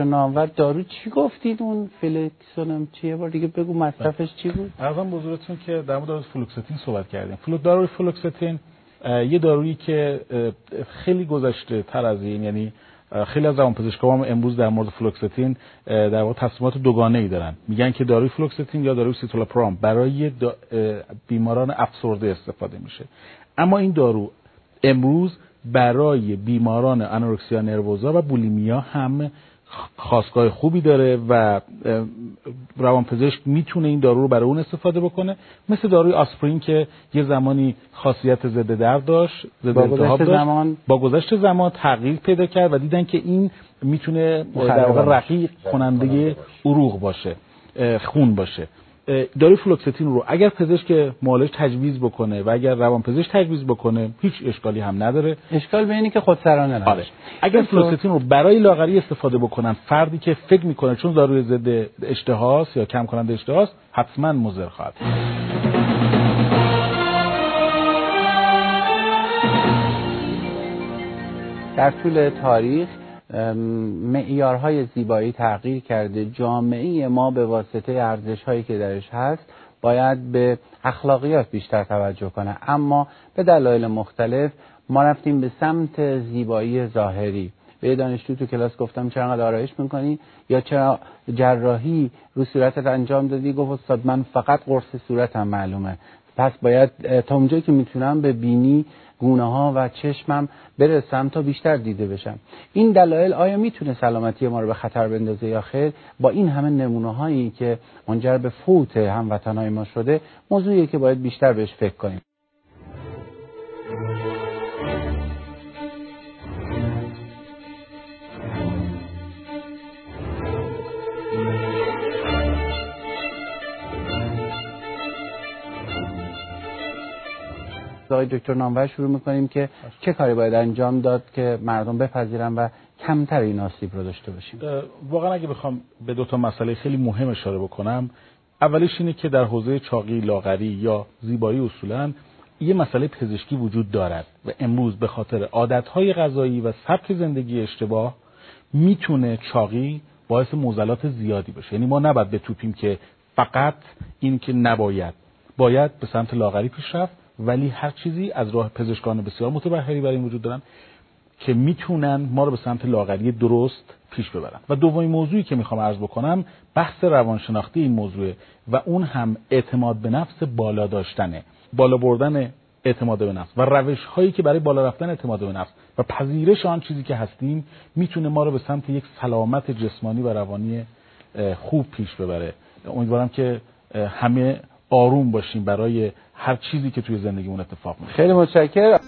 دکتر نامور. دارو چی گفتید اون فلکسونم چیه؟ بار دیگه بگو مصرفش چی بود؟ عرضم به حضورتون که در مورد فلوکستین صحبت کردیم. فلو داروی فلوکستین یه دارویی که خیلی گذشته تر از این یعنی خیلی از روانپزشکا هم امروز در مورد فلوکستین در واقع تصمیمات دوگانه ای دارن. میگن که داروی فلوکستین یا داروی سیتولاپرام برای بیماران افسرده استفاده میشه. اما این دارو امروز برای بیماران انورکسیا نروزا و بولیمیا هم خواستگاه خوبی داره و روانپزشک می‌تونه این دارو رو برای اون استفاده بکنه. مثل داروی آسپرین که یه زمانی خاصیت ضد درد داشت ضد التهاب داشت زمان... با گذشت زمان تغییر پیدا کرد و دیدن که این می‌تونه در واقع رقیق کننده عروق باشه خون باشه. داروی فلوکستین رو اگر پزشک معالج تجویز بکنه و اگر روان پزشک تجویز بکنه هیچ اشکالی هم نداره. اشکال به اینه که خودسرانه نباشه. آره. اگر فلوکستین رو برای لاغری استفاده بکنن فردی که فکر می‌کنه چون داروی ضد اشتهاست یا کم کننده اشتهاست حتما مضر خواهد در طول تاریخ معیارهای زیبایی تغییر کرده. جامعه ما به واسطه ارزش هایی که درش هست باید به اخلاقیات بیشتر توجه کنه. اما به دلایل مختلف ما رفتیم به سمت زیبایی ظاهری. به دانشجو تو کلاس گفتم چرا انقدر آرایش می‌کنی؟ یا چرا جراحی رو صورتت انجام دادی؟ گفت استاد من فقط قرص صورتم معلومه. پس باید تا اونجایی که می‌تونم به بینی گونه ها و چشمم برسم تا بیشتر دیده بشم. این دلایل آیا می‌تونه سلامتی ما رو به خطر بندازه یا خیر؟ با این همه نمونه هایی که منجر به فوت هموطنهای ما شده موضوعیه که باید بیشتر بهش فکر کنیم. آقای دکتر نامور شروع می‌کنیم که چه کاری باید انجام داد که مردم بپذیرن و کمتر این آسیب رو داشته باشیم؟ واقعا اگه بخوام به دو تا مسئله خیلی مهم اشاره بکنم اولیش اینه که در حوزه چاقی لاغری یا زیبایی اصولا یه مسئله پزشکی وجود دارد و امروز به خاطر عادتهای غذایی و سبک زندگی اشتباه می‌تونه چاقی باعث موزلات زیادی بشه. یعنی ما نباید بتوپیم که فقط این که نباید باید به سمت لاغری پیش رفت ولی هر چیزی از راه پزشکان بسیار متبهری برای این وجود دارن که می‌تونن ما رو به سمت لاغری درست پیش ببرن. و دومین موضوعی که می‌خوام عرض بکنم بحث روانشناختی این موضوع و اون هم اعتماد به نفس بالا داشتنه. بالا بردن اعتماد به نفس و روش هایی که برای بالا رفتن اعتماد به نفس و پذیرش آن چیزی که هستیم می‌تونه ما رو به سمت یک سلامت جسمانی و روانی خوب پیش ببره. امیدوارم که همه آروم باشیم برای هر چیزی که توی زندگیمون اتفاق میفته خیلی متشکرم.